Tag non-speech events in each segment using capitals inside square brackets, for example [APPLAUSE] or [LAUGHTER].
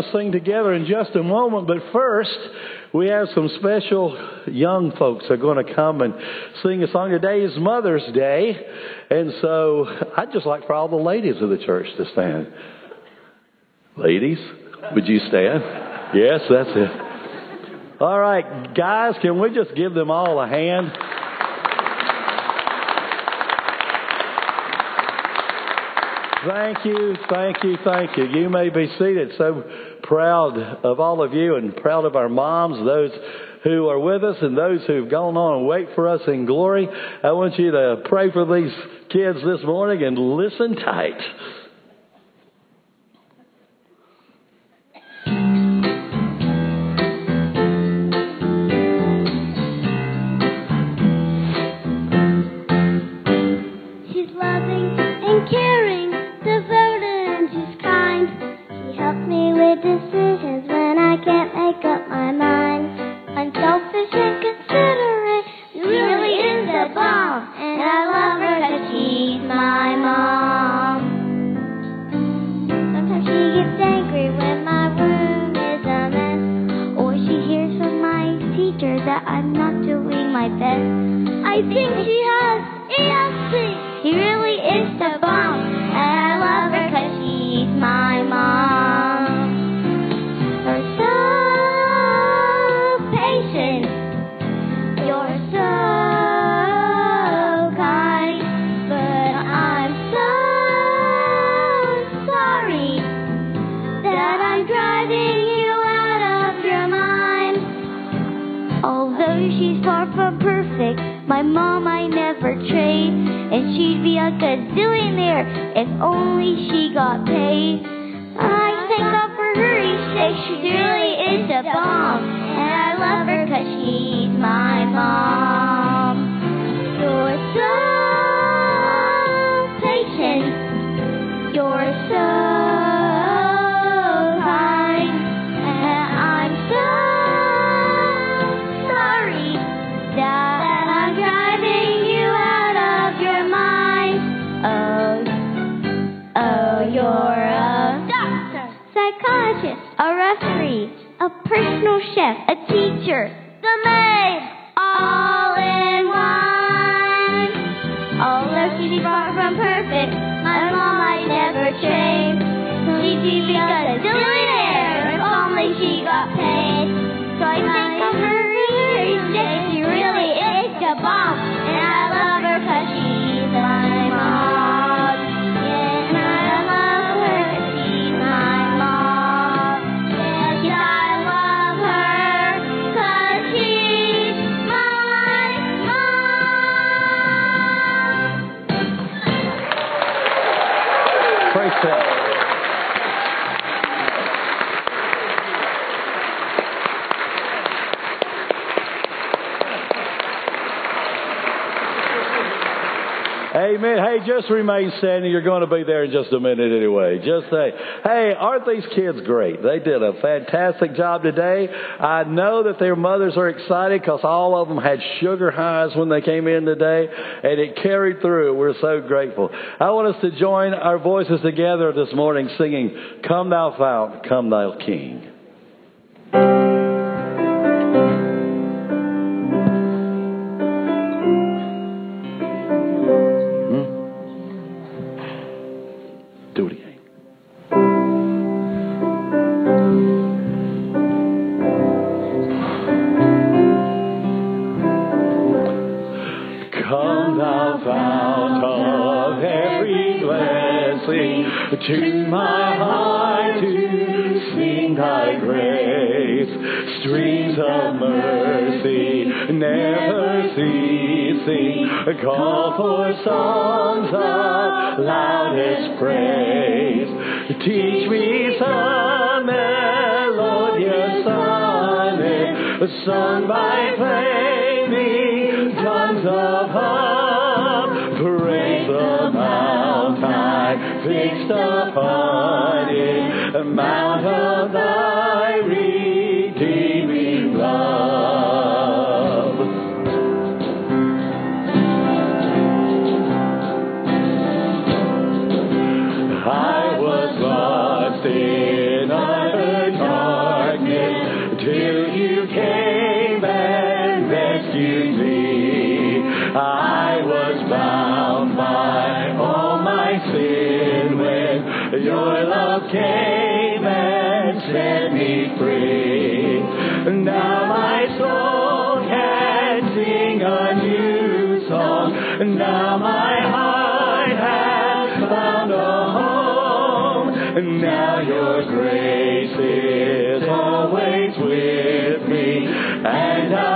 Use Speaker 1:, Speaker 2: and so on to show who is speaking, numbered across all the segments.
Speaker 1: To sing together in just a moment, but first, we have some special young folks that are going to come and sing a song. Today is Mother's Day, and so I'd just like for all the ladies of the church to stand. Ladies, would you stand? Yes, that's it. All right, guys, can we just give them all a hand? Thank you, thank you, thank you. You may be seated. So proud of all of you and proud of our moms, those who are with us and those who've gone on and wait for us in glory. I want you to pray for these kids this morning and listen tight. I think she she'd be a gazillionaire if only she got paid. When I think of her handshake, she really is a bomb. And I love her cause she's my mom. teacher, the maid, all in one. Although she's far from perfect, my mom might never change. She'd be a billionaire if only she got paid. Amen. Hey, just remain standing. You're going to be there in just a minute anyway. Just say, hey, aren't these kids great? They did a fantastic job today. I know that their mothers are excited because all of them had sugar highs when they came in today and it carried through. We're so grateful. I want us to join our voices together this morning singing, Come Thou Fount, Come Thou King. Sung by flaming tongues of harp. Praise the mount high, fixed upon it, mount of thy
Speaker 2: Now your grace is always with me, and I'll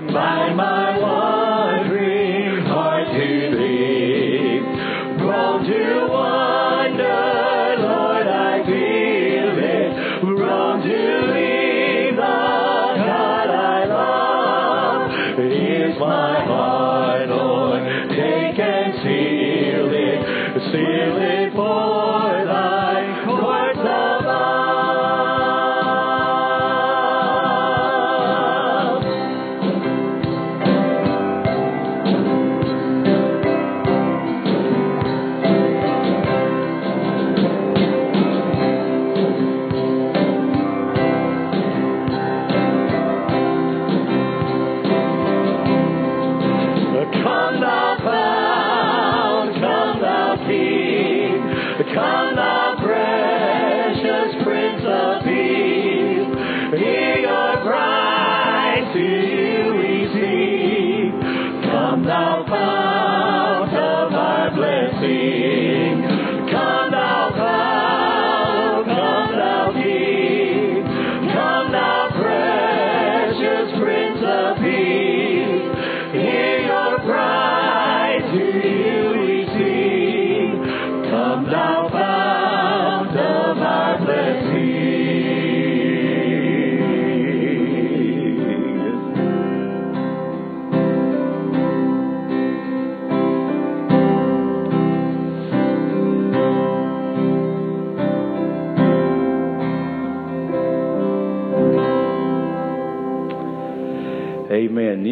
Speaker 2: my wandering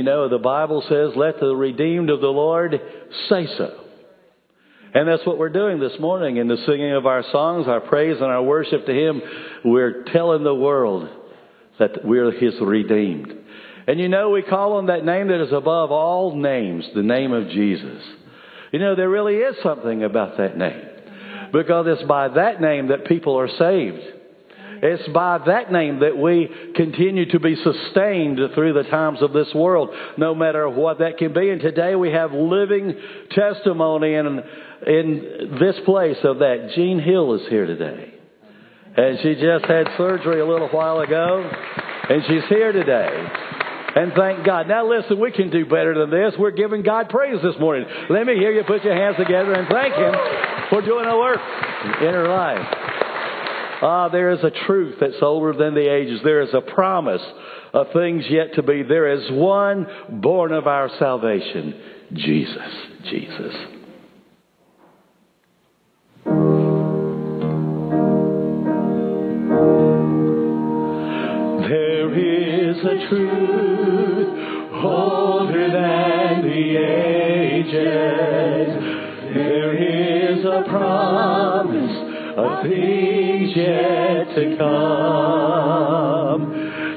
Speaker 2: know, the Bible says, let the redeemed of the Lord say so. And that's what we're doing this morning in the singing of our songs, our praise, and our worship to Him. We're telling the world that we're His redeemed. And you know, we call on that name that is above all names, the name of Jesus. You know, there really is something about that name. Because it's by that name that people are saved. It's by that name that we continue to be sustained through the times of this world, no matter what that can be. And today we have living testimony in, in this place of that. Jean Hill is here today. And she just had surgery a little while ago, and she's here today. And thank God. Now listen, we can do better than this. We're giving God praise this morning. Let me hear you put your hands together and thank Him for doing a work in her life. Ah, there is a truth that's older than the ages. There is a promise of things yet to be. There is one born of our salvation, Jesus. Jesus. There is a truth older than the ages. There is a promise of things yet to come.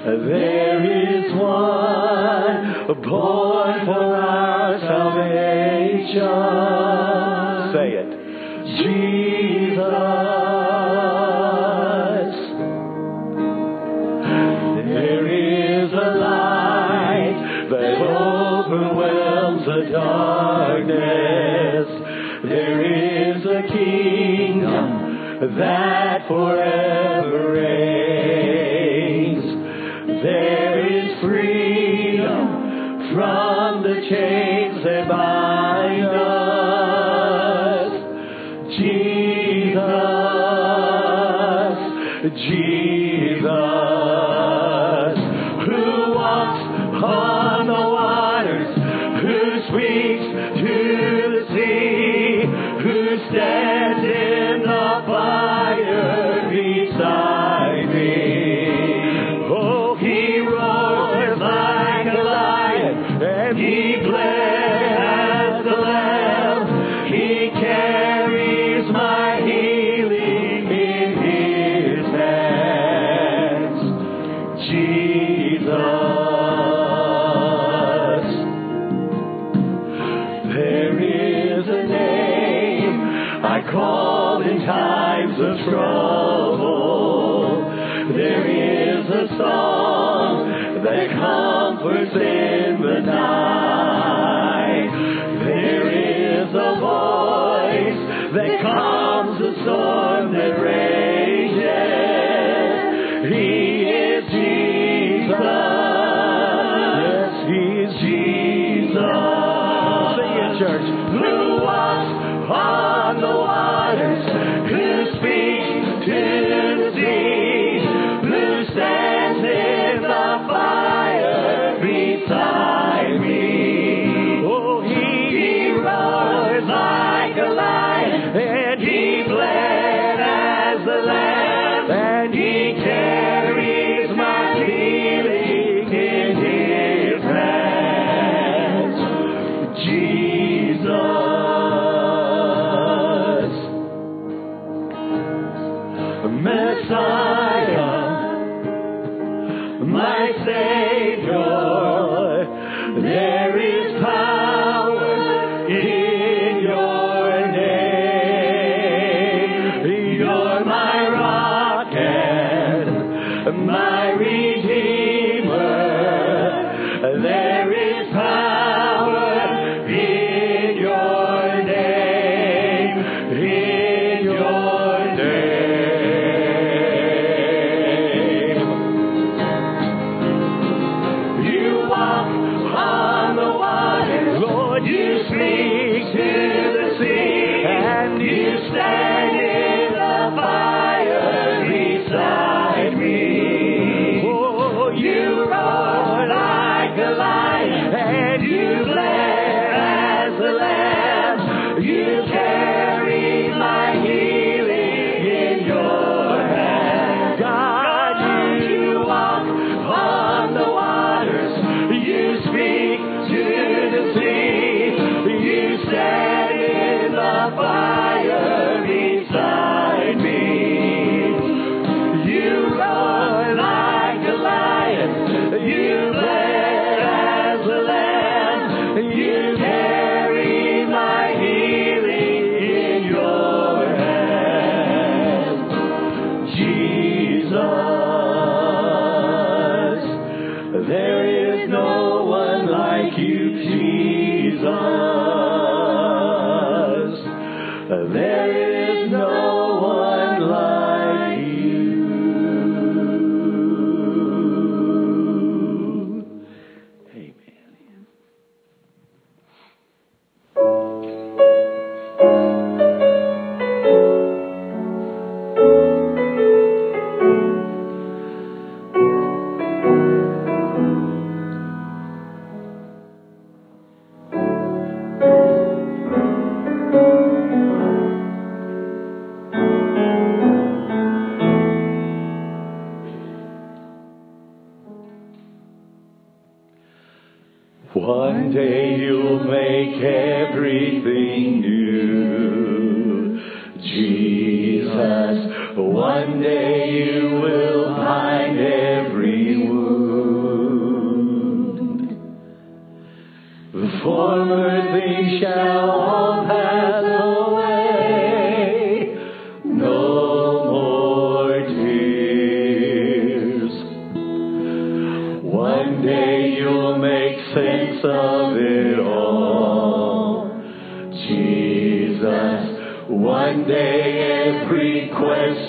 Speaker 2: There is one born for our salvation. Say it. Jesus. There is a light that overwhelms the darkness. There is a kingdom that forever reigns. There is freedom from the chains that bind us. Jesus, Jesus.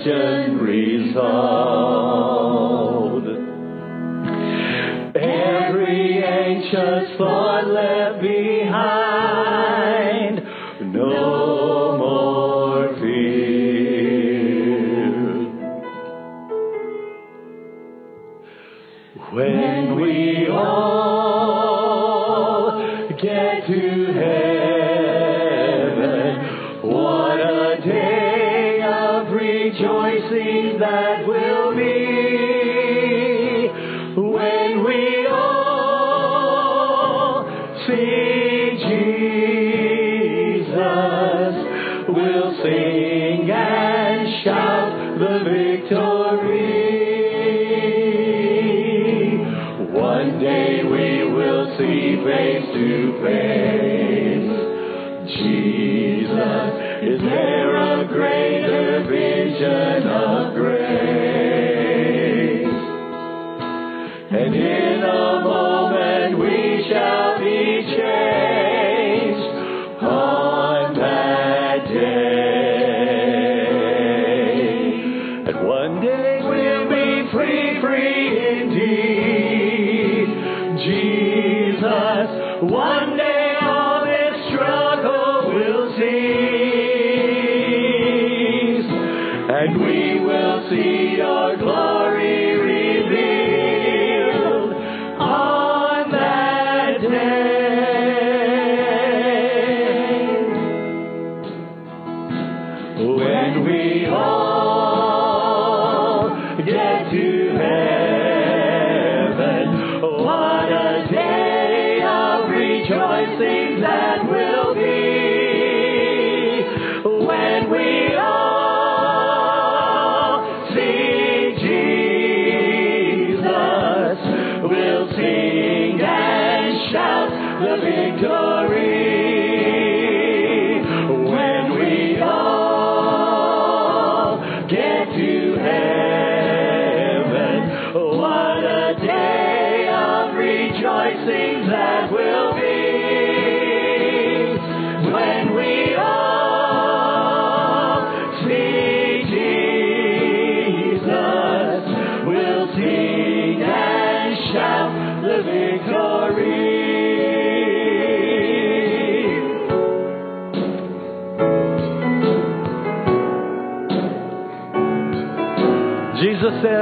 Speaker 2: Question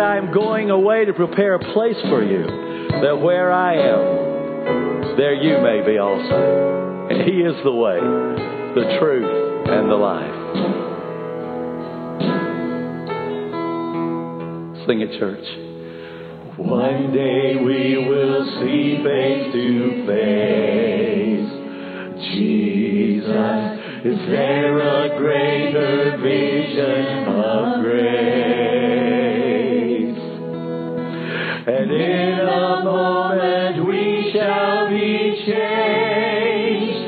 Speaker 2: Jesus said, I am going away to prepare a place for you, that where I am, there you may be also. And He is the way, the truth, and the life. Sing it, church. One day we will see face to face. Jesus, is there a greater vision of grace? And in a moment we shall be changed.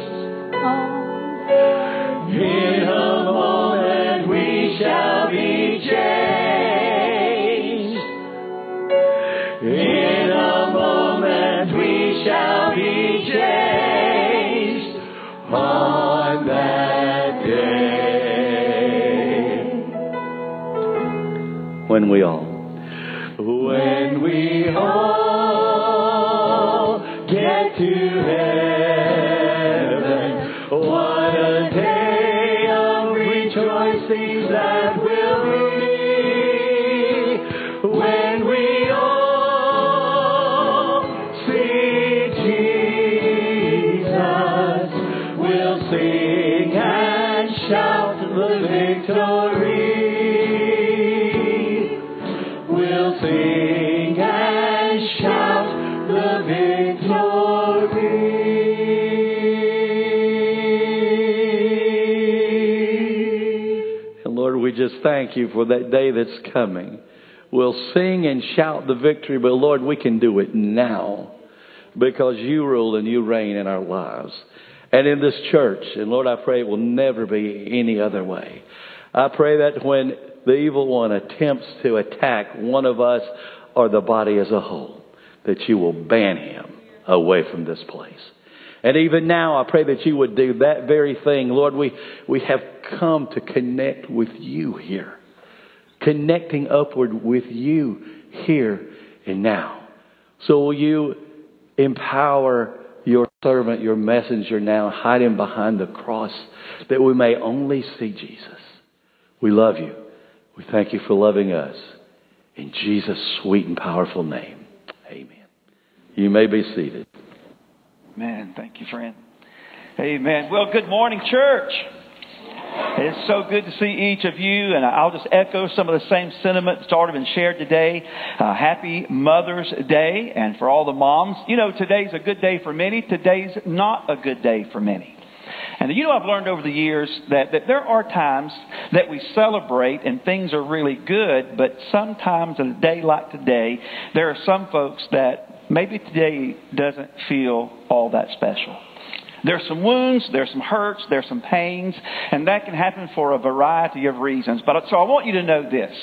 Speaker 2: In a moment we shall be changed. In a moment we shall be changed on that day. When we all, get thank you for that day that's coming. We'll sing and shout the victory, but Lord, we can do it now because you rule and you reign in our lives and in this church. And Lord, I pray it will never be any other way. I pray that when the evil one attempts to attack one of us or the body as a whole, that you will ban him away from this place. And even now, I pray that you would do that very thing. Lord, we, we have come to connect with you here. Connecting upward with you here and now. So will you empower your servant, your messenger now, hide him behind the cross that we may only see Jesus. We love you. We thank you for loving us. In Jesus' sweet and powerful name. Amen. You may be seated.
Speaker 3: Man, thank you, friend. Amen. Well, good morning, church. It's so good to see each of you, and I'll just echo some of the same sentiments that already been shared today. Uh, happy Mother's Day, and for all the moms, you know, today's a good day for many. Today's not a good day for many. And you know, I've learned over the years that, that there are times that we celebrate and things are really good, but sometimes in a day like today, there are some folks that maybe today doesn't feel all that special. There's some wounds, there's some hurts, there's some pains, and that can happen for a variety of reasons. But so I want you to know this.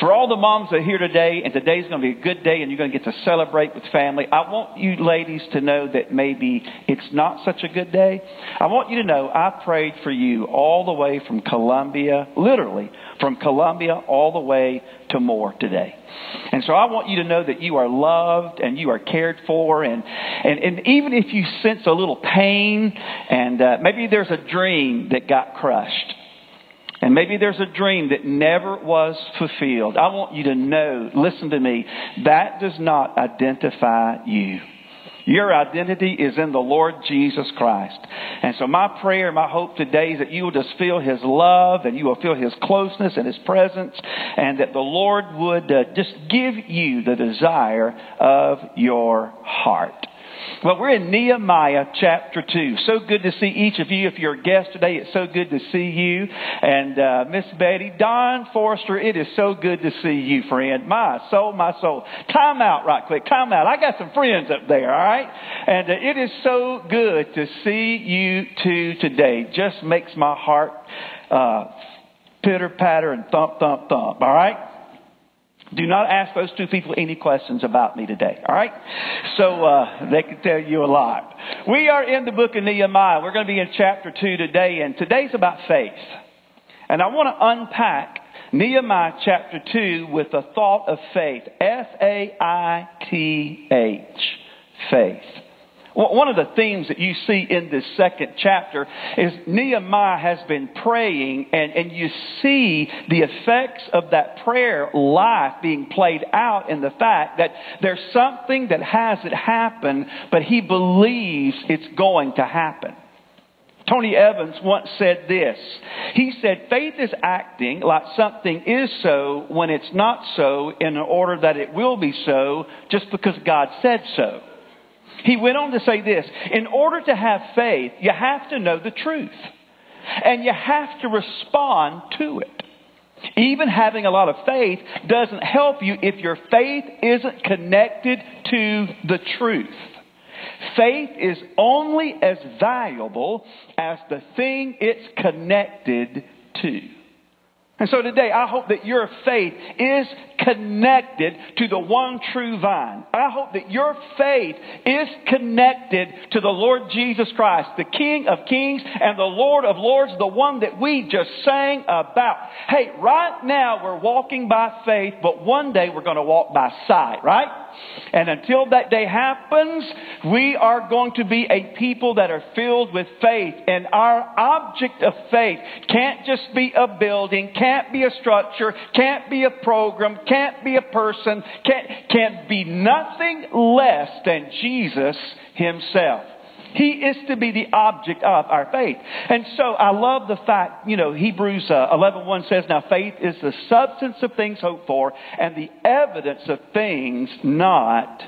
Speaker 3: For all the moms that are here today, and today's going to be a good day and you're going to get to celebrate with family, I want you ladies to know that maybe it's not such a good day. I want you to know I prayed for you all the way from Columbia, literally from Columbia all the way to more today. And so I want you to know that you are loved and you are cared for. And, and, and even if you sense a little pain and uh, maybe there's a dream that got crushed. And maybe there's a dream that never was fulfilled. I want you to know, listen to me, that does not identify you. Your identity is in the Lord Jesus Christ. And so my prayer, my hope today is that you will just feel His love and you will feel His closeness and His presence and that the Lord would uh, just give you the desire of your heart. Well, we're in Nehemiah chapter 2. So good to see each of you. If you're a guest today, it's so good to see you. And uh, Miss Betty, Don Forrester, it is so good to see you, friend. My soul, my soul. Time out right quick. Time out. I got some friends up there, all right? And uh, it is so good to see you two today. Just makes my heart uh, pitter patter and thump, thump, thump, all right? Do not ask those two people any questions about me today, all right? So uh, they can tell you a lot. We are in the book of Nehemiah. We're going to be in chapter 2 today, and today's about faith. And I want to unpack Nehemiah chapter 2 with the thought of faith. F A I T H. Faith. One of the themes that you see in this second chapter is Nehemiah has been praying and, and you see the effects of that prayer life being played out in the fact that there's something that hasn't happened, but he believes it's going to happen. Tony Evans once said this. He said, faith is acting like something is so when it's not so in order that it will be so just because God said so. He went on to say this In order to have faith, you have to know the truth. And you have to respond to it. Even having a lot of faith doesn't help you if your faith isn't connected to the truth. Faith is only as valuable as the thing it's connected to. And so today, I hope that your faith is connected to the one true vine. I hope that your faith is connected to the Lord Jesus Christ, the King of kings and the Lord of lords, the one that we just sang about. Hey, right now we're walking by faith, but one day we're going to walk by sight, right? And until that day happens, we are going to be a people that are filled with faith. And our object of faith can't just be a building, can't be a structure, can't be a program, can't be a person, can't, can't be nothing less than Jesus Himself. He is to be the object of our faith. And so I love the fact, you know, Hebrews uh, 11.1 says, Now faith is the substance of things hoped for and the evidence of things not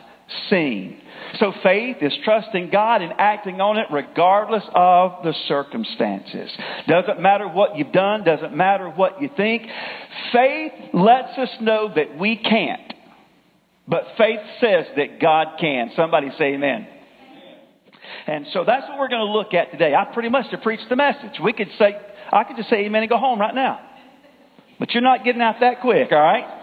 Speaker 3: seen. So faith is trusting God and acting on it regardless of the circumstances. Doesn't matter what you've done, doesn't matter what you think. Faith lets us know that we can't. But faith says that God can. Somebody say amen. And so that's what we're going to look at today. I pretty much have preached the message. We could say, I could just say amen and go home right now. But you're not getting out that quick, all right?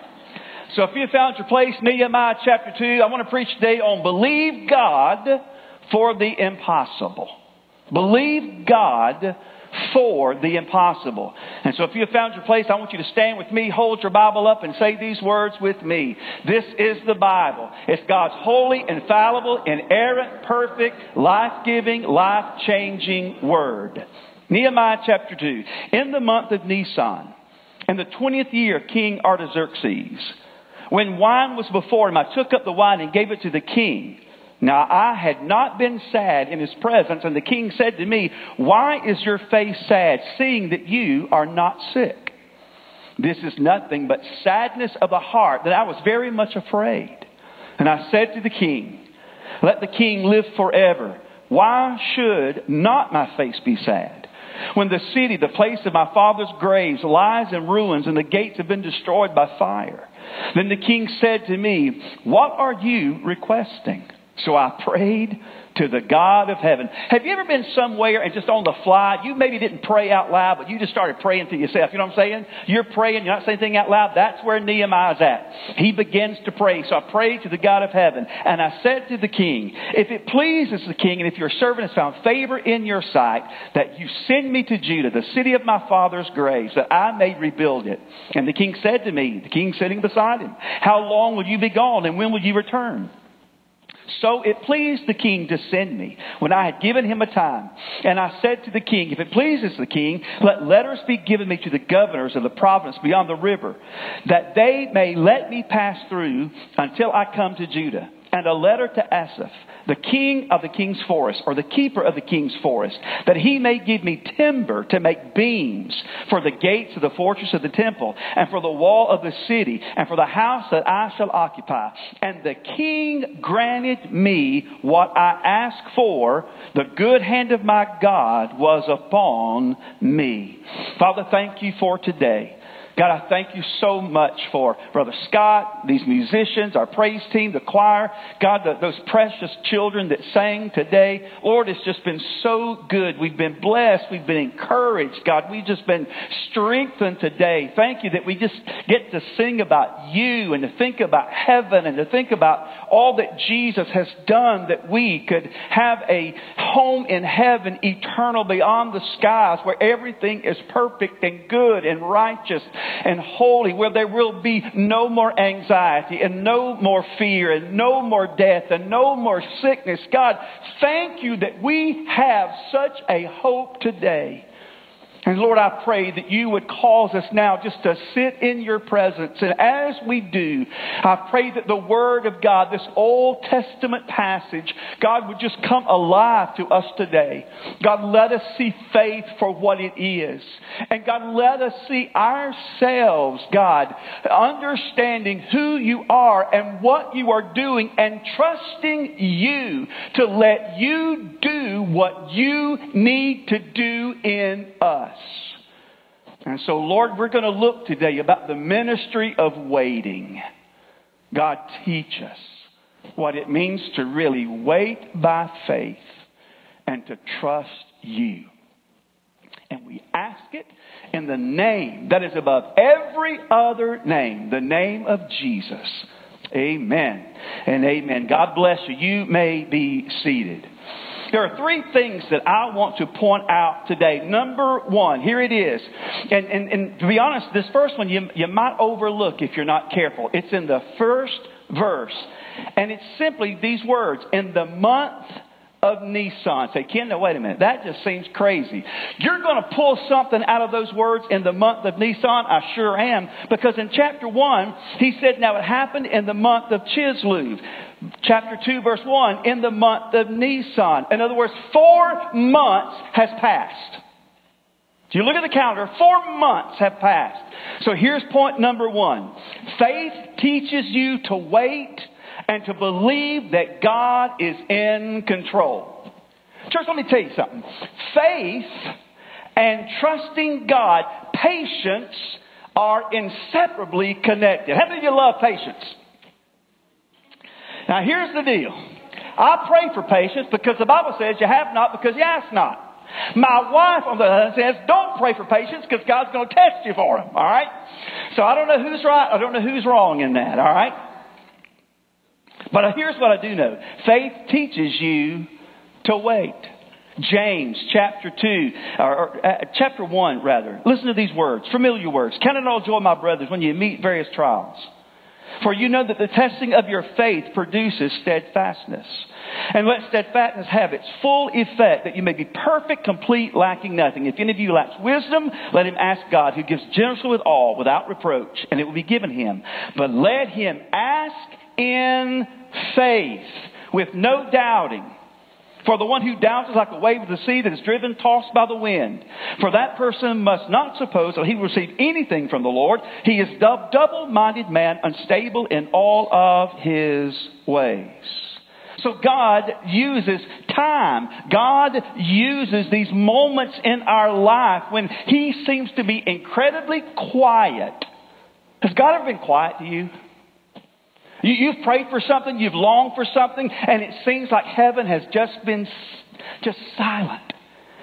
Speaker 3: So if you found your place, Nehemiah chapter 2, I want to preach today on believe God for the impossible. Believe God for the impossible. And so if you have found your place, I want you to stand with me, hold your Bible up, and say these words with me. This is the Bible. It's God's holy, infallible, inerrant, perfect, life giving, life changing word. Nehemiah chapter 2. In the month of Nisan, in the 20th year of King Artaxerxes, when wine was before him, I took up the wine and gave it to the king. Now I had not been sad in his presence, and the king said to me, Why is your face sad, seeing that you are not sick? This is nothing but sadness of the heart, that I was very much afraid. And I said to the king, Let the king live forever. Why should not my face be sad? When the city, the place of my father's graves, lies in ruins and the gates have been destroyed by fire. Then the king said to me, What are you requesting? So I prayed to the God of heaven. Have you ever been somewhere and just on the fly, you maybe didn't pray out loud, but you just started praying to yourself? You know what I'm saying? You're praying, you're not saying anything out loud. That's where Nehemiah's at. He begins to pray. So I prayed to the God of heaven, and I said to the king, If it pleases the king, and if your servant has found favor in your sight, that you send me to Judah, the city of my father's graves, that I may rebuild it. And the king said to me, the king sitting beside him, How long will you be gone, and when will you return? So it pleased the king to send me when I had given him a time. And I said to the king, If it pleases the king, let letters be given me to the governors of the province beyond the river, that they may let me pass through until I come to Judah. And a letter to Asaph the king of the king's forest, or the keeper of the king's forest, that he may give me timber to make beams for the gates of the fortress of the temple, and for the wall of the city, and for the house that I shall occupy. And the king granted me what I asked for. The good hand of my God was upon me. Father, thank you for today. God, I thank you so much for Brother Scott, these musicians, our praise team, the choir. God, the, those precious children that sang today. Lord, it's just been so good. We've been blessed. We've been encouraged. God, we've just been strengthened today. Thank you that we just get to sing about you and to think about heaven and to think about all that Jesus has done that we could have a home in heaven eternal beyond the skies where everything is perfect and good and righteous and holy, where there will be no more anxiety and no more fear and no more death and no more sickness. God, thank you that we have such a hope today. And Lord, I pray that you would cause us now just to sit in your presence. And as we do, I pray that the Word of God, this Old Testament passage, God would just come alive to us today. God, let us see faith for what it is. And God, let us see ourselves, God, understanding who you are and what you are doing and trusting you to let you do what you need to do in us. And so, Lord, we're going to look today about the ministry of waiting. God, teach us what it means to really wait by faith and to trust you. And we ask it in the name that is above every other name, the name of Jesus. Amen and amen. God bless you. You may be seated. There are three things that I want to point out today. Number one, here it is. And, and, and to be honest, this first one you, you might overlook if you're not careful. It's in the first verse. And it's simply these words In the month of Nisan. Say, Ken, wait a minute. That just seems crazy. You're going to pull something out of those words in the month of Nisan? I sure am. Because in chapter 1, he said, Now it happened in the month of Chislev chapter 2 verse 1 in the month of Nisan. In other words, four months has passed. If you look at the calendar, four months have passed. So here's point number one. Faith teaches you to wait and to believe that God is in control. Church, let me tell you something. Faith and trusting God, patience are inseparably connected. How many of you love patience? Now, here's the deal. I pray for patience because the Bible says you have not because you ask not. My wife, on the other hand, says, don't pray for patience because God's going to test you for them. All right? So I don't know who's right. I don't know who's wrong in that. All right? But here's what I do know faith teaches you to wait. James chapter 2, or, or uh, chapter 1 rather. Listen to these words, familiar words. Count it all joy, my brothers, when you meet various trials. For you know that the testing of your faith produces steadfastness. And let steadfastness have its full effect that you may be perfect, complete, lacking nothing. If any of you lacks wisdom, let him ask God who gives generously with all without reproach and it will be given him. But let him ask in faith with no doubting. For the one who doubts is like a wave of the sea that is driven, tossed by the wind. For that person must not suppose that he will receive anything from the Lord. He is a double-minded man, unstable in all of his ways. So God uses time. God uses these moments in our life when He seems to be incredibly quiet. Has God ever been quiet to you? You, have prayed for something, you've longed for something, and it seems like heaven has just been just silent.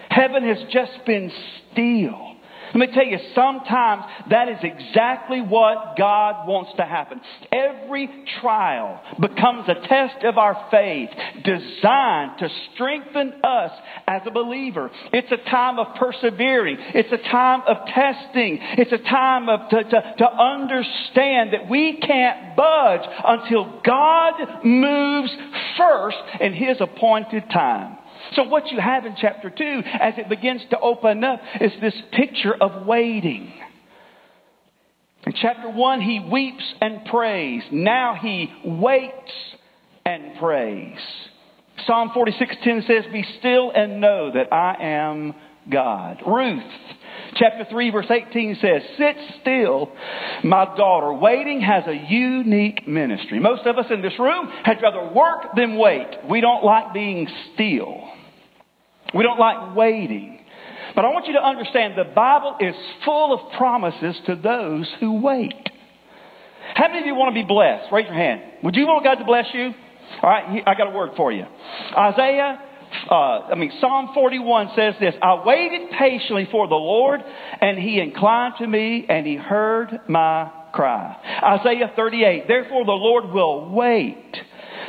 Speaker 3: Heaven has just been still. Let me tell you, sometimes that is exactly what God wants to happen. Every trial becomes a test of our faith designed to strengthen us as a believer. It's a time of persevering. It's a time of testing. It's a time of to, to, to understand that we can't budge until God moves first in His appointed time. So what you have in chapter 2 as it begins to open up is this picture of waiting. In chapter 1, he weeps and prays. Now he waits and prays. Psalm 46:10 says, "Be still and know that I am God." Ruth chapter 3 verse 18 says, "Sit still, my daughter. Waiting has a unique ministry. Most of us in this room had rather work than wait. We don't like being still. We don't like waiting. But I want you to understand the Bible is full of promises to those who wait. How many of you want to be blessed? Raise your hand. Would you want God to bless you? All right, I got a word for you. Isaiah, uh, I mean, Psalm 41 says this I waited patiently for the Lord, and he inclined to me, and he heard my cry. Isaiah 38, therefore the Lord will wait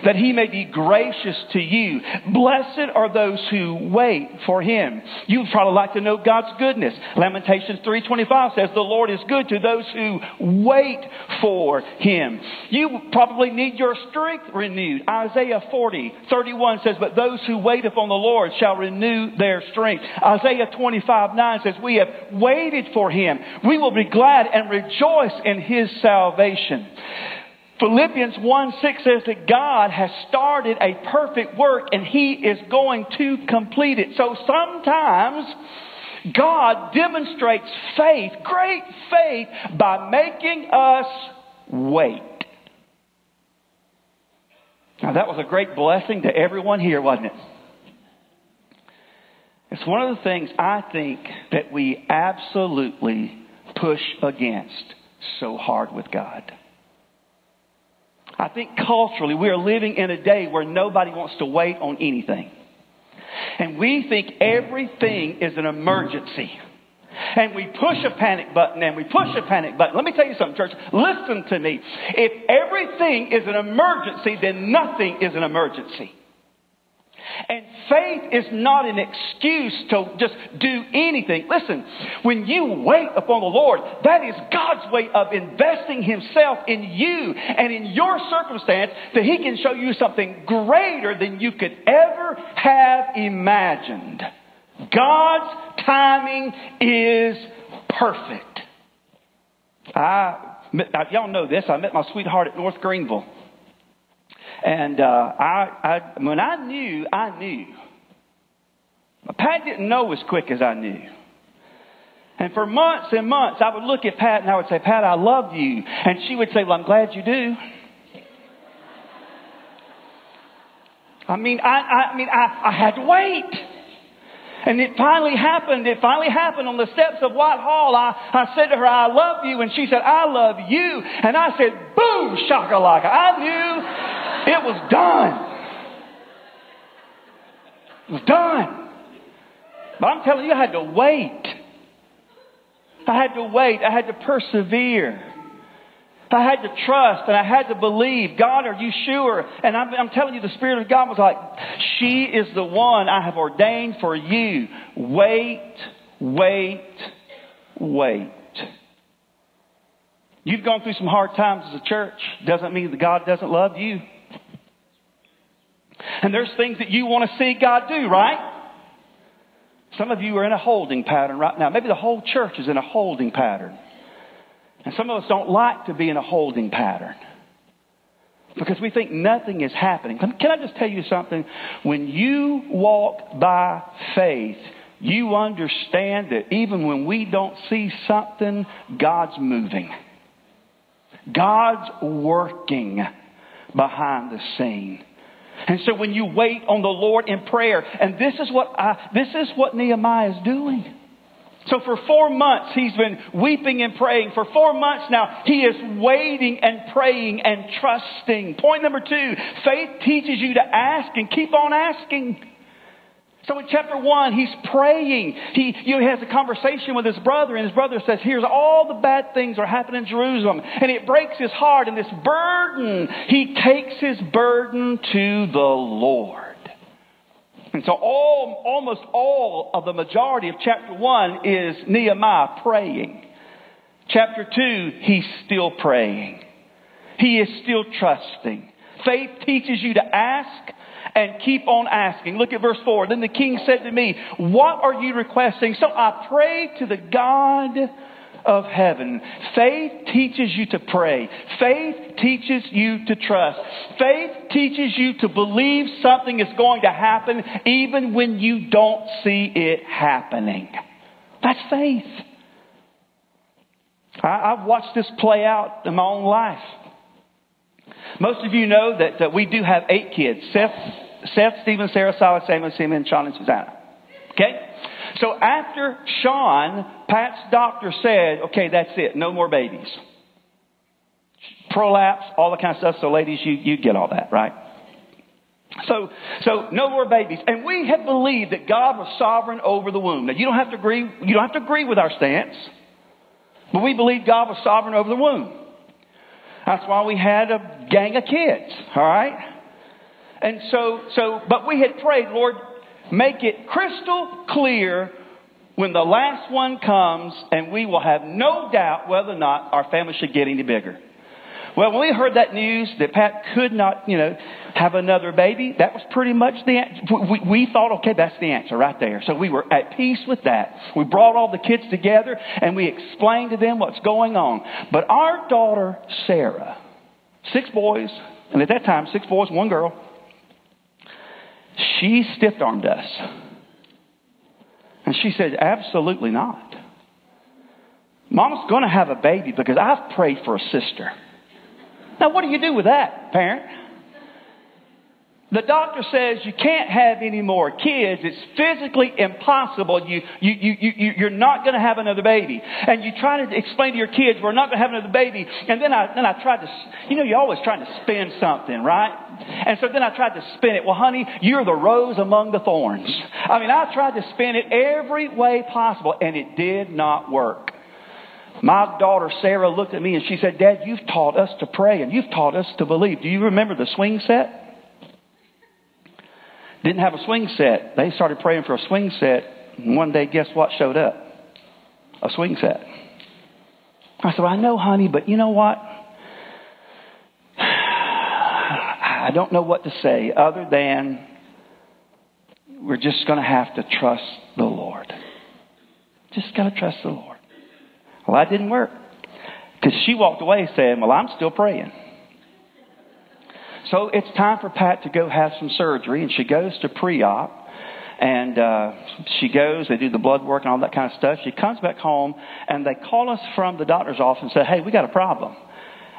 Speaker 3: that he may be gracious to you. Blessed are those who wait for him. You'd probably like to know God's goodness. Lamentations 3.25 says the Lord is good to those who wait for him. You probably need your strength renewed. Isaiah 40, 31 says, but those who wait upon the Lord shall renew their strength. Isaiah 25, 9 says, we have waited for him. We will be glad and rejoice in his salvation. Philippians 1 6 says that God has started a perfect work and He is going to complete it. So sometimes God demonstrates faith, great faith, by making us wait. Now that was a great blessing to everyone here, wasn't it? It's one of the things I think that we absolutely push against so hard with God. I think culturally we are living in a day where nobody wants to wait on anything. And we think everything is an emergency. And we push a panic button and we push a panic button. Let me tell you something, church. Listen to me. If everything is an emergency, then nothing is an emergency. And faith is not an excuse to just do anything. Listen, when you wait upon the Lord, that is God's way of investing Himself in you and in your circumstance that He can show you something greater than you could ever have imagined. God's timing is perfect. I, y'all know this. I met my sweetheart at North Greenville. And uh, I, I, when I knew, I knew. Pat didn't know as quick as I knew. And for months and months, I would look at Pat and I would say, Pat, I love you. And she would say, Well, I'm glad you do. I mean, I, I, mean, I, I had to wait. And it finally happened. It finally happened on the steps of Whitehall. I, I said to her, I love you. And she said, I love you. And I said, boom, shakalaka. I knew it was done. It was done. But I'm telling you, I had to wait. I had to wait. I had to persevere. I had to trust and I had to believe. God, are you sure? And I'm, I'm, telling you, the Spirit of God was like, She is the one I have ordained for you. Wait, wait, wait. You've gone through some hard times as a church. Doesn't mean that God doesn't love you. And there's things that you want to see God do, right? Some of you are in a holding pattern right now. Maybe the whole church is in a holding pattern. And some of us don't like to be in a holding pattern because we think nothing is happening. Can I just tell you something? When you walk by faith, you understand that even when we don't see something, God's moving. God's working behind the scene. And so when you wait on the Lord in prayer, and this is what I, this is what Nehemiah is doing. So for four months, he's been weeping and praying. For four months now, he is waiting and praying and trusting. Point number two, faith teaches you to ask and keep on asking. So in chapter one, he's praying. He, he has a conversation with his brother, and his brother says, Here's all the bad things are happening in Jerusalem. And it breaks his heart, and this burden, he takes his burden to the Lord. And so all, almost all of the majority of chapter one is Nehemiah praying. Chapter two, he's still praying. He is still trusting. Faith teaches you to ask and keep on asking. Look at verse 4. Then the king said to me, What are you requesting? So I prayed to the God of heaven. Faith teaches you to pray. Faith teaches you to trust. Faith teaches you to believe something is going to happen even when you don't see it happening. That's faith. I, have watched this play out in my own life. Most of you know that, that we do have eight kids. Seth, Seth, Stephen, Sarah, Silas, Samuel, Simon, Sean, and Susanna. Okay? So after Sean, Pat's doctor said, okay, that's it. No more babies. Prolapse, all the kind of stuff. So ladies, you, you get all that, right? So, so no more babies. And we have believed that God was sovereign over the womb. Now you don't have to agree, you don't have to agree with our stance, but we believe God was sovereign over the womb. That's why we had a gang of kids, all right? And so, so, but we had prayed, Lord, make it crystal clear when the last one comes, and we will have no doubt whether or not our family should get any bigger. Well, when we heard that news that Pat could not, you know, have another baby, that was pretty much the. We, we thought, okay, that's the answer right there. So we were at peace with that. We brought all the kids together and we explained to them what's going on. But our daughter, Sarah, six boys, and at that time, six boys, one girl, she stiff armed us. And she said, Absolutely not. Mom's going to have a baby because I've prayed for a sister. Now, what do you do with that, parent? The doctor says you can't have any more kids. It's physically impossible. You, you, you, you, you're not going to have another baby. And you try to explain to your kids, we're not going to have another baby. And then I, then I tried to, you know, you're always trying to spin something, right? And so then I tried to spin it. Well, honey, you're the rose among the thorns. I mean, I tried to spin it every way possible, and it did not work. My daughter Sarah looked at me and she said, Dad, you've taught us to pray and you've taught us to believe. Do you remember the swing set? Didn't have a swing set. They started praying for a swing set. And one day, guess what showed up? A swing set. I said, I know, honey, but you know what? I don't know what to say other than we're just going to have to trust the Lord. Just got to trust the Lord. Well, that didn't work. Because she walked away saying, Well, I'm still praying. So it's time for Pat to go have some surgery, and she goes to pre op. And uh, she goes, they do the blood work and all that kind of stuff. She comes back home, and they call us from the doctor's office and say, Hey, we got a problem.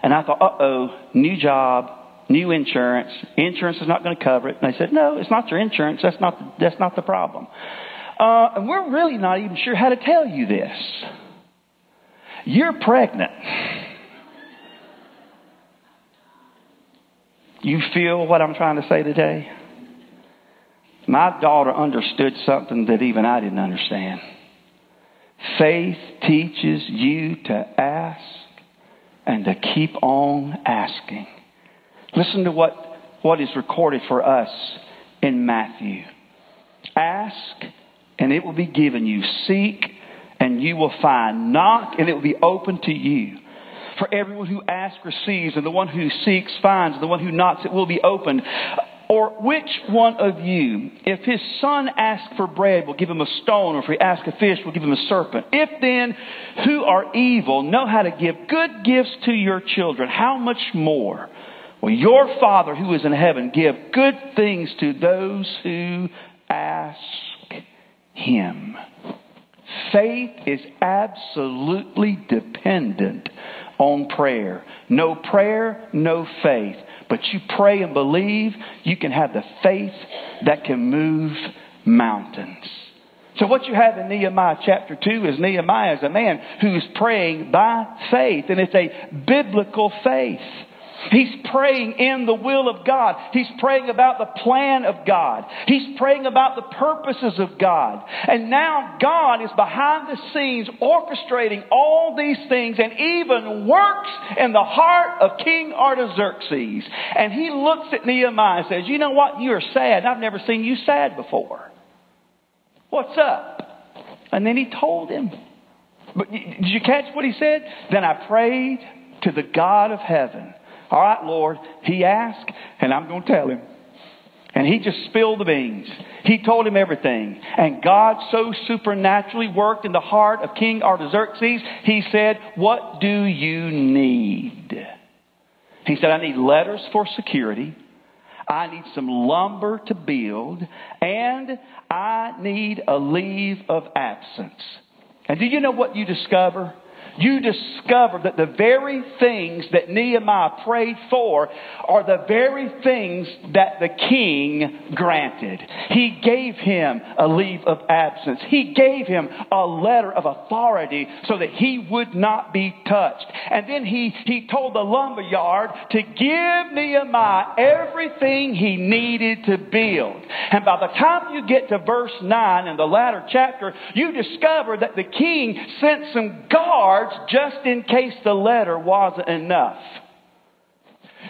Speaker 3: And I thought, Uh oh, new job, new insurance. Insurance is not going to cover it. And they said, No, it's not your insurance. That's not the, that's not the problem. Uh, and we're really not even sure how to tell you this. You're pregnant. You feel what I'm trying to say today? My daughter understood something that even I didn't understand. Faith teaches you to ask and to keep on asking. Listen to what, what is recorded for us in Matthew. Ask and it will be given you. Seek and you will find. Knock and it will be open to you. For everyone who asks receives, and the one who seeks finds, and the one who knocks it will be opened. Or which one of you, if his son asks for bread, will give him a stone, or if he asks a fish, will give him a serpent? If then, who are evil, know how to give good gifts to your children, how much more will your Father who is in heaven give good things to those who ask him? Faith is absolutely dependent on prayer. No prayer, no faith. But you pray and believe, you can have the faith that can move mountains. So what you have in Nehemiah chapter 2 is Nehemiah is a man who is praying by faith, and it's a biblical faith. He's praying in the will of God. He's praying about the plan of God. He's praying about the purposes of God. And now God is behind the scenes orchestrating all these things and even works in the heart of King Artaxerxes. And he looks at Nehemiah and says, You know what? You're sad. I've never seen you sad before. What's up? And then he told him. But did you catch what he said? Then I prayed to the God of heaven all right, Lord. He asked, and I'm going to tell him. And he just spilled the beans. He told him everything. And God so supernaturally worked in the heart of King Artaxerxes, he said, What do you need? He said, I need letters for security. I need some lumber to build. And I need a leave of absence. And do you know what you discover? You discover that the very things that Nehemiah prayed for are the very things that the king granted. He gave him a leave of absence. He gave him a letter of authority so that he would not be touched. And then he, he told the lumberyard to give Nehemiah everything he needed to build. And by the time you get to verse 9 in the latter chapter, you discover that the king sent some guards just in case the letter wasn't enough.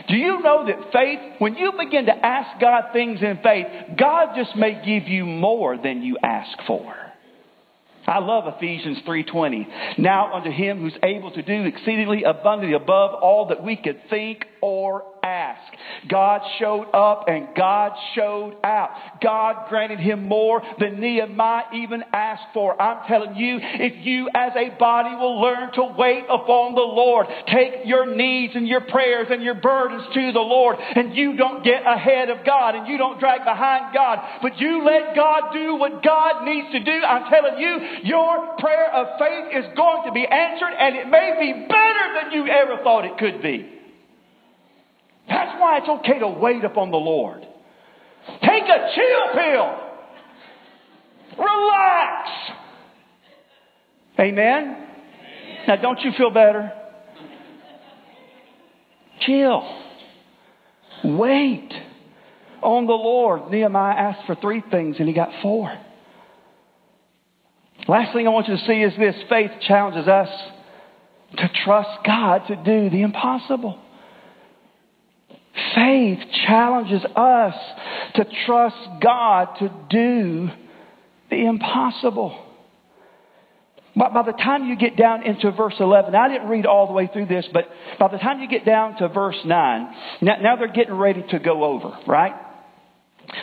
Speaker 3: Do you know that faith, when you begin to ask God things in faith, God just may give you more than you ask for. I love Ephesians 3:20. Now unto him who's able to do exceedingly abundantly above all that we could think or ask. God showed up and God showed out. God granted him more than Nehemiah even asked for. I'm telling you, if you as a body will learn to wait upon the Lord, take your needs and your prayers and your burdens to the Lord, and you don't get ahead of God and you don't drag behind God, but you let God do what God needs to do, I'm telling you, your prayer of faith is going to be answered and it may be better than you ever thought it could be. That's why it's okay to wait upon the Lord. Take a chill pill. Relax. Amen? Now, don't you feel better? Chill. Wait on the Lord. Nehemiah asked for three things and he got four. Last thing I want you to see is this faith challenges us to trust God to do the impossible. Faith challenges us to trust God to do the impossible. But by the time you get down into verse 11, I didn't read all the way through this, but by the time you get down to verse 9, now, now they're getting ready to go over, right?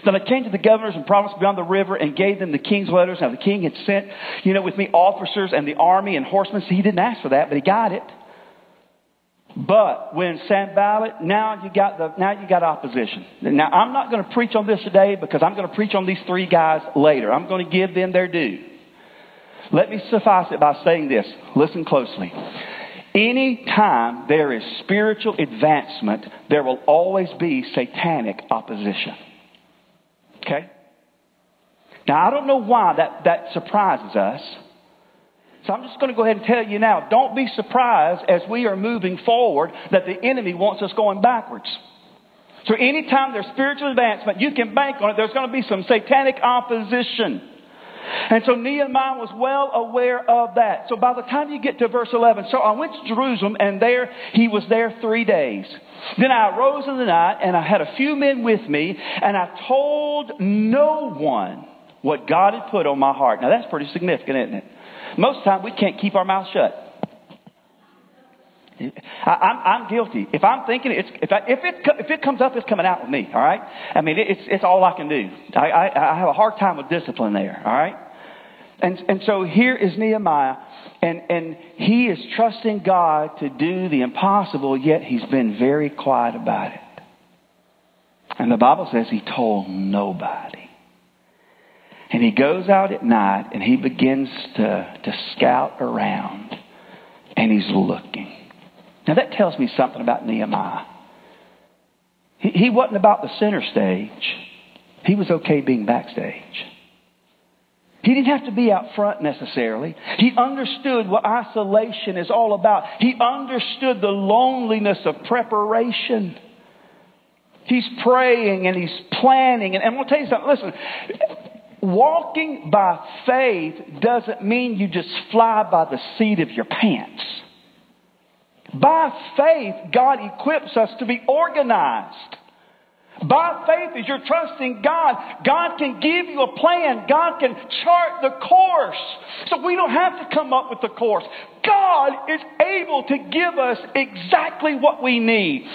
Speaker 3: Then I came to the governors and promised beyond the river and gave them the king's letters. Now the king had sent, you know, with me officers and the army and horsemen. So he didn't ask for that, but he got it. But when Sanballat, now you got the, now you got opposition. Now I'm not going to preach on this today because I'm going to preach on these three guys later. I'm going to give them their due. Let me suffice it by saying this. Listen closely. Any time there is spiritual advancement, there will always be satanic opposition. Okay? Now I don't know why that, that surprises us. So I'm just going to go ahead and tell you now, don't be surprised as we are moving forward that the enemy wants us going backwards. So anytime there's spiritual advancement, you can bank on it. There's going to be some satanic opposition. And so Nehemiah was well aware of that. So by the time you get to verse 11, so I went to Jerusalem and there he was there three days. Then I arose in the night and I had a few men with me and I told no one what God had put on my heart. Now that's pretty significant, isn't it? Most of the time we can't keep our mouth shut. I, am guilty. If I'm thinking, it's, if, I, if, it, if it comes up, it's coming out with me, all right? I mean, it's, it's all I can do. I, I, I have a hard time with discipline there, all right? And, and so here is Nehemiah, and, and he is trusting God to do the impossible, yet he's been very quiet about it. And the Bible says he told nobody. And he goes out at night and he begins to, to scout around, and he's looking. Now that tells me something about Nehemiah. He, he wasn't about the center stage. He was okay being backstage. He didn't have to be out front necessarily. He understood what isolation is all about. He understood the loneliness of preparation. He's praying and he's planning. And, and I'm going to tell you something. Listen, walking by faith doesn't mean you just fly by the seat of your pants. By faith, God equips us to be organized. By faith, as you're trusting God, God can give you a plan. God can chart the course. So we don't have to come up with the course. God is able to give us exactly what we need.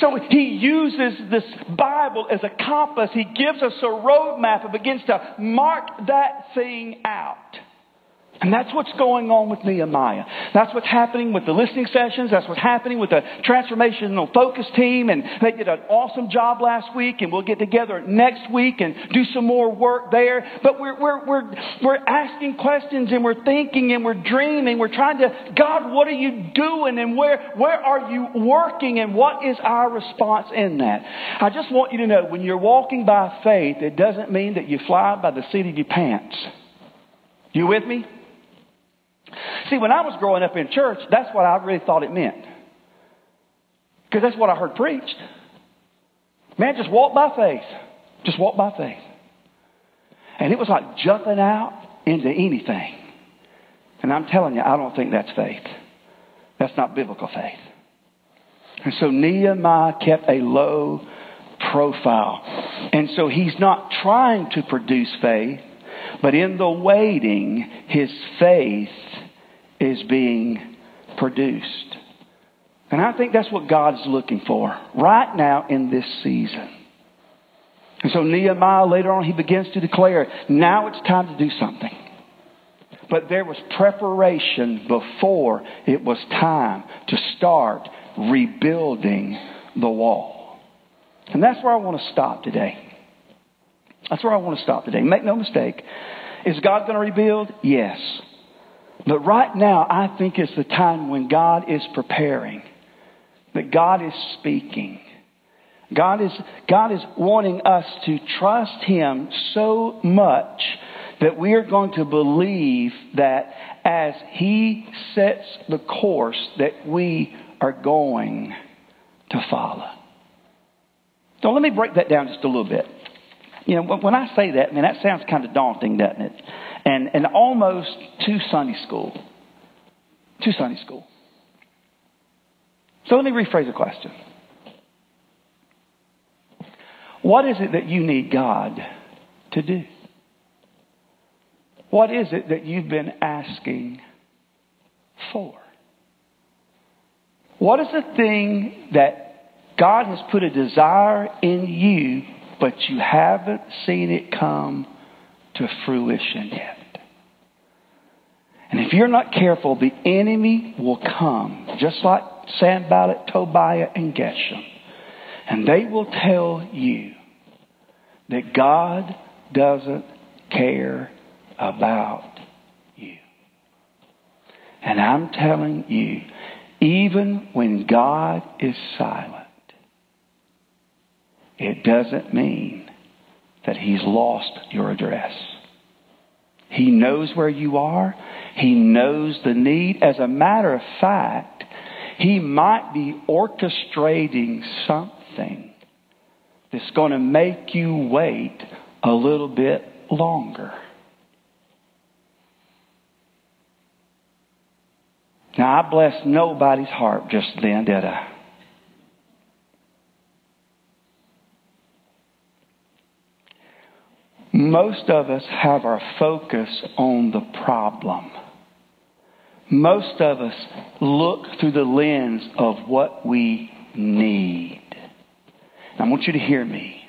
Speaker 3: So He uses this Bible as a compass. He gives us a roadmap begins to mark that thing out. And that's what's going on with Nehemiah. That's what's happening with the listening sessions. That's what's happening with the transformational focus team. And they did an awesome job last week, and we'll get together next week and do some more work there. But we're, we're, we're, we're asking questions and we're thinking and we're dreaming. We're trying to, God, what are you doing? And where, where are you working? And what is our response in that? I just want you to know when you're walking by faith, it doesn't mean that you fly by the seat of your pants. You with me? See, when I was growing up in church, that's what I really thought it meant. Because that's what I heard preached. Man, just walk by faith. Just walk by faith. And it was like jumping out into anything. And I'm telling you, I don't think that's faith. That's not biblical faith. And so Nehemiah kept a low profile. And so he's not trying to produce faith, but in the waiting, his faith is being produced. And I think that's what God's looking for right now in this season. And so Nehemiah later on, he begins to declare, now it's time to do something. But there was preparation before it was time to start rebuilding the wall. And that's where I want to stop today. That's where I want to stop today. Make no mistake. Is God going to rebuild? Yes. But right now, I think it's the time when God is preparing, that God is speaking. God is, God is wanting us to trust Him so much that we are going to believe that as He sets the course that we are going to follow. So let me break that down just a little bit. You know, when I say that, I mean, that sounds kind of daunting, doesn't it? And, and almost to Sunday school. To Sunday school. So let me rephrase the question. What is it that you need God to do? What is it that you've been asking for? What is the thing that God has put a desire in you, but you haven't seen it come to fruition yet. And if you're not careful, the enemy will come, just like Sanballat, Tobiah, and Geshem. And they will tell you that God doesn't care about you. And I'm telling you, even when God is silent, it doesn't mean that he's lost your address. He knows where you are. He knows the need. As a matter of fact, he might be orchestrating something that's going to make you wait a little bit longer. Now, I blessed nobody's heart just then, did I? Most of us have our focus on the problem. Most of us look through the lens of what we need. I want you to hear me.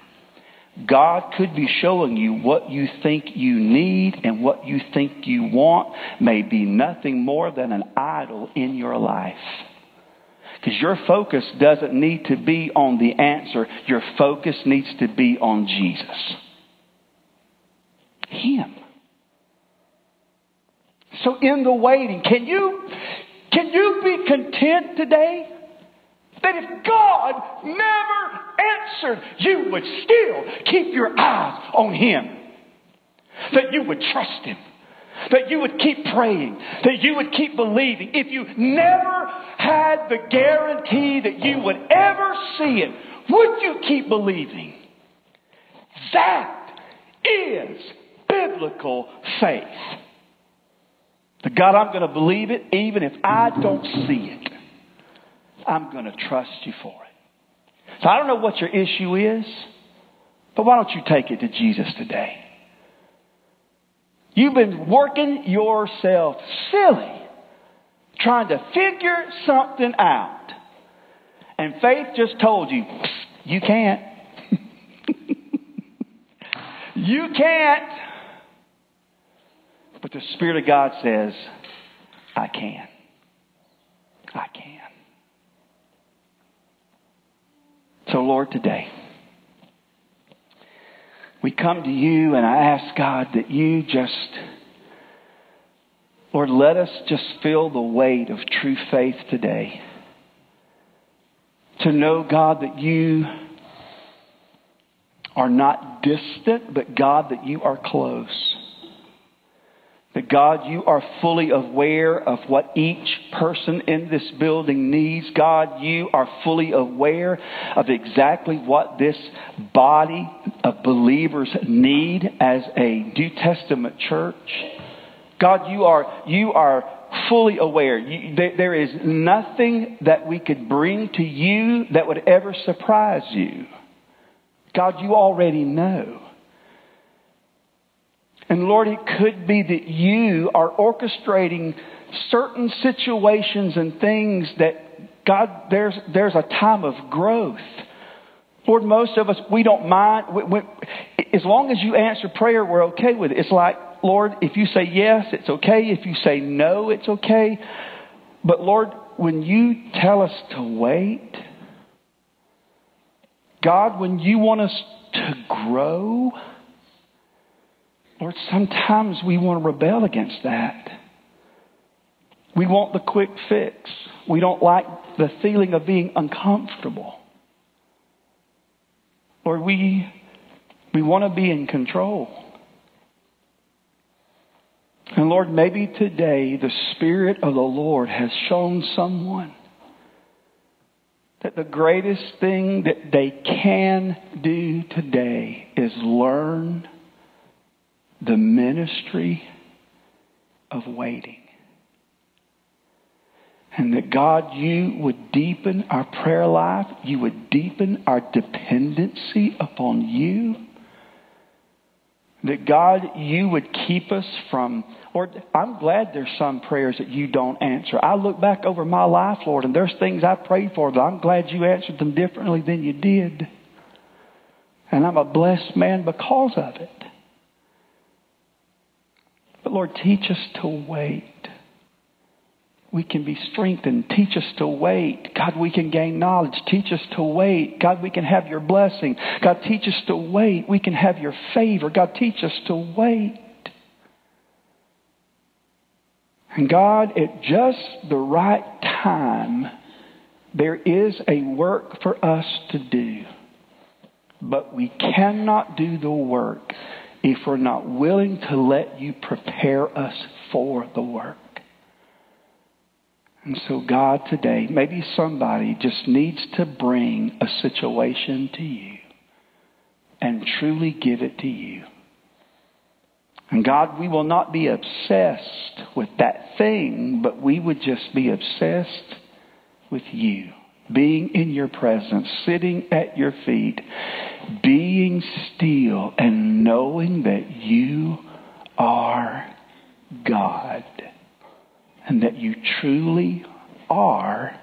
Speaker 3: God could be showing you what you think you need and what you think you want may be nothing more than an idol in your life. Because your focus doesn't need to be on the answer, your focus needs to be on Jesus. Him. So in the waiting, can you can you be content today? That if God never answered, you would still keep your eyes on Him. That you would trust Him. That you would keep praying. That you would keep believing. If you never had the guarantee that you would ever see it, would you keep believing? That is biblical faith. The God, I'm going to believe it even if I don't see it. I'm going to trust you for it. So I don't know what your issue is, but why don't you take it to Jesus today? You've been working yourself silly trying to figure something out. And faith just told you, you can't. [LAUGHS] you can't. But the Spirit of God says, I can. I can. So, Lord, today, we come to you and I ask God that you just, Lord, let us just feel the weight of true faith today. To know, God, that you are not distant, but God, that you are close. That God, you are fully aware of what each person in this building needs. God, you are fully aware of exactly what this body of believers need as a New Testament church. God, you are, you are fully aware. You, there, there is nothing that we could bring to you that would ever surprise you. God, you already know. And Lord, it could be that you are orchestrating certain situations and things that God, there's, there's a time of growth. Lord, most of us, we don't mind. We, we, as long as you answer prayer, we're okay with it. It's like, Lord, if you say yes, it's okay. If you say no, it's okay. But Lord, when you tell us to wait, God, when you want us to grow, Lord, sometimes we want to rebel against that. We want the quick fix. We don't like the feeling of being uncomfortable. Lord, we, we want to be in control. And Lord, maybe today the Spirit of the Lord has shown someone that the greatest thing that they can do today is learn the ministry of waiting. And that God, you would deepen our prayer life, you would deepen our dependency upon you. That God, you would keep us from, Lord, I'm glad there's some prayers that you don't answer. I look back over my life, Lord, and there's things I prayed for, that I'm glad you answered them differently than you did. And I'm a blessed man because of it. But Lord, teach us to wait. We can be strengthened. Teach us to wait. God, we can gain knowledge. Teach us to wait. God, we can have your blessing. God, teach us to wait. We can have your favor. God, teach us to wait. And God, at just the right time, there is a work for us to do. But we cannot do the work if we're not willing to let you prepare us for the work. And so, God, today, maybe somebody just needs to bring a situation to you and truly give it to you. And God, we will not be obsessed with that thing, but we would just be obsessed with you. Being in your presence, sitting at your feet, being still, and knowing that you are God. And that you truly are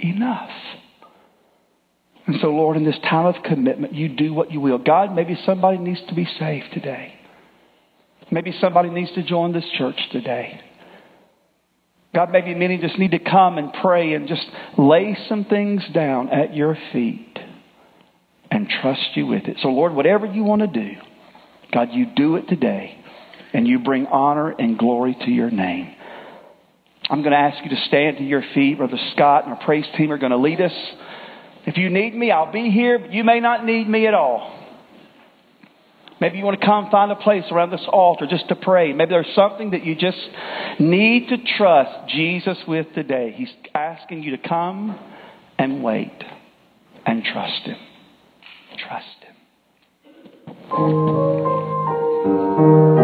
Speaker 3: enough. And so, Lord, in this time of commitment, you do what you will. God, maybe somebody needs to be saved today. Maybe somebody needs to join this church today. God, maybe many just need to come and pray and just lay some things down at your feet and trust you with it. So, Lord, whatever you want to do, God, you do it today and you bring honor and glory to your name. I'm going to ask you to stand to your feet. Brother Scott and our praise team are going to lead us. If you need me, I'll be here, but you may not need me at all. Maybe you want to come find a place around this altar just to pray. Maybe there's something that you just need to trust Jesus with today. He's asking you to come and wait and trust Him. Trust Him.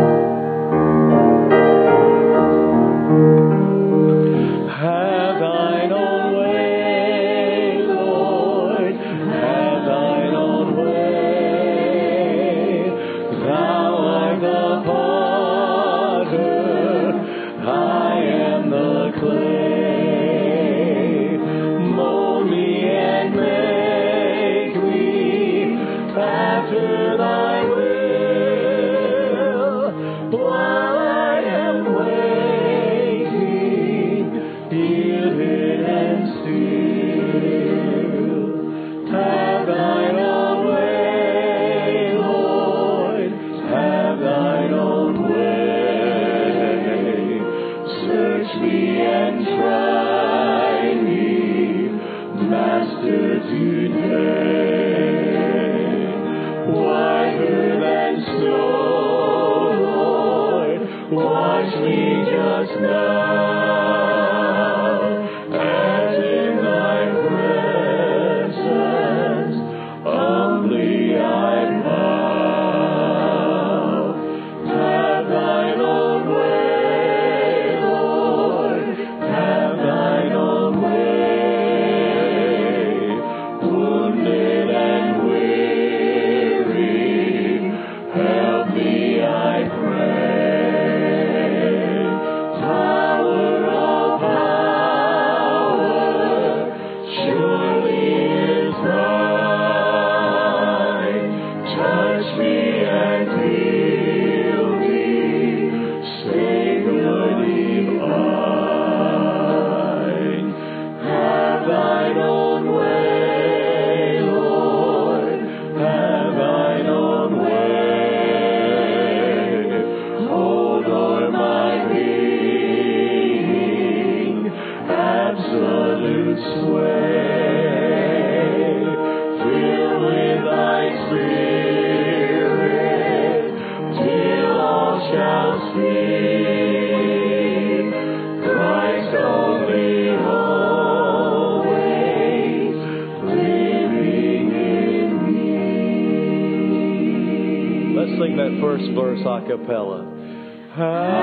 Speaker 2: You're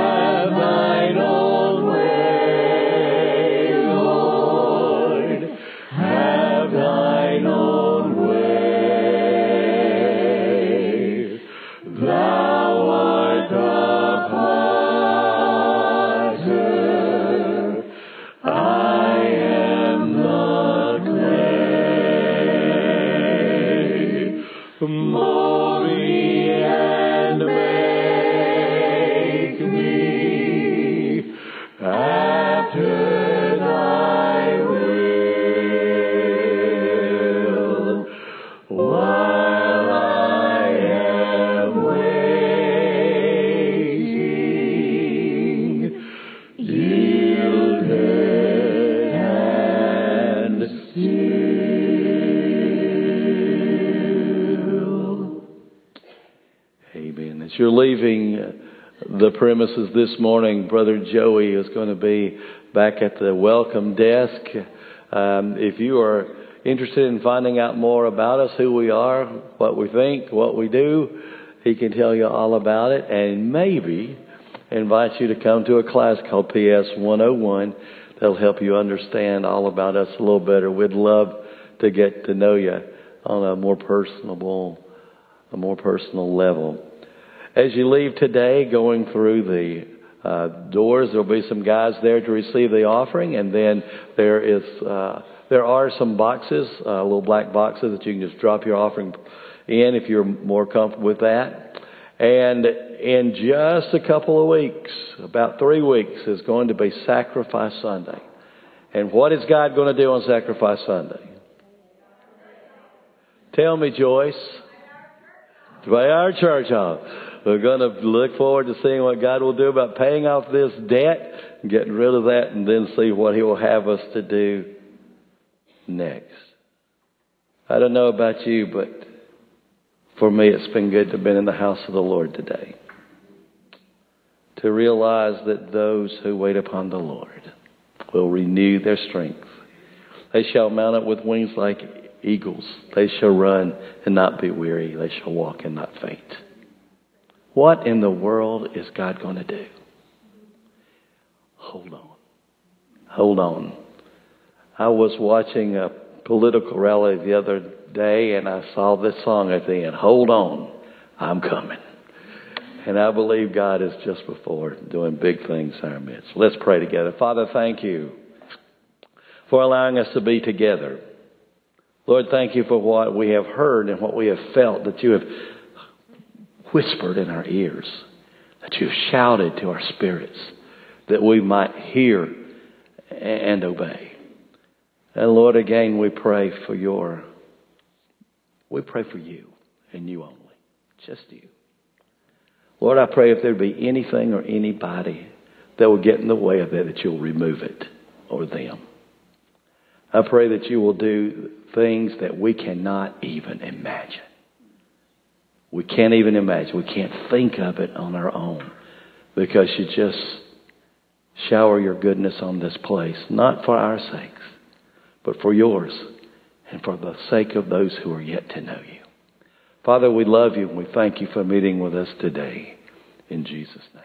Speaker 2: premises this morning, Brother Joey is going to be back at the welcome desk. Um, if you are interested in finding out more about us, who we are, what we think, what we do, He can tell you all about it and maybe invite you to come to a class called PS 101 that'll help you understand all about us a little better. We'd love to get to know you on a more personable, a more personal level. As you leave today, going through the uh, doors, there'll be some guys there to receive the offering, and then there is uh, there are some boxes, uh, little black boxes that you can just drop your offering in if you're more comfortable with that. And in just a couple of weeks, about three weeks, is going to be Sacrifice Sunday. And what is God going to do on Sacrifice Sunday? Tell me, Joyce. By our church home. We're going to look forward to seeing what God will do about paying off this debt, getting rid of that, and then see what He will have us to do next. I don't know about you, but for me, it's been good to have been in the house of the Lord today. To realize that those who wait upon the Lord will renew their strength. They shall mount up with wings like eagles. They shall run and not be weary. They shall walk and not faint. What in the world is God going to do? Hold on. Hold on. I was watching a political rally the other day and I saw this song at the end. Hold on. I'm coming. And I believe God is just before doing big things in our midst. Let's pray together. Father, thank you for allowing us to be together. Lord, thank you for what we have heard and what we have felt that you have whispered in our ears, that you have shouted to our spirits, that we might hear and obey. And Lord, again, we pray for your, we pray for you and you only, just you. Lord, I pray if there be anything or anybody that will get in the way of that, that you'll remove it or them. I pray that you will do things that we cannot even imagine. We can't even imagine. We can't think of it on our own because you just shower your goodness on this place, not for our sakes, but for yours and for the sake of those who are yet to know you. Father, we love you and we thank you for meeting with us today. In Jesus' name.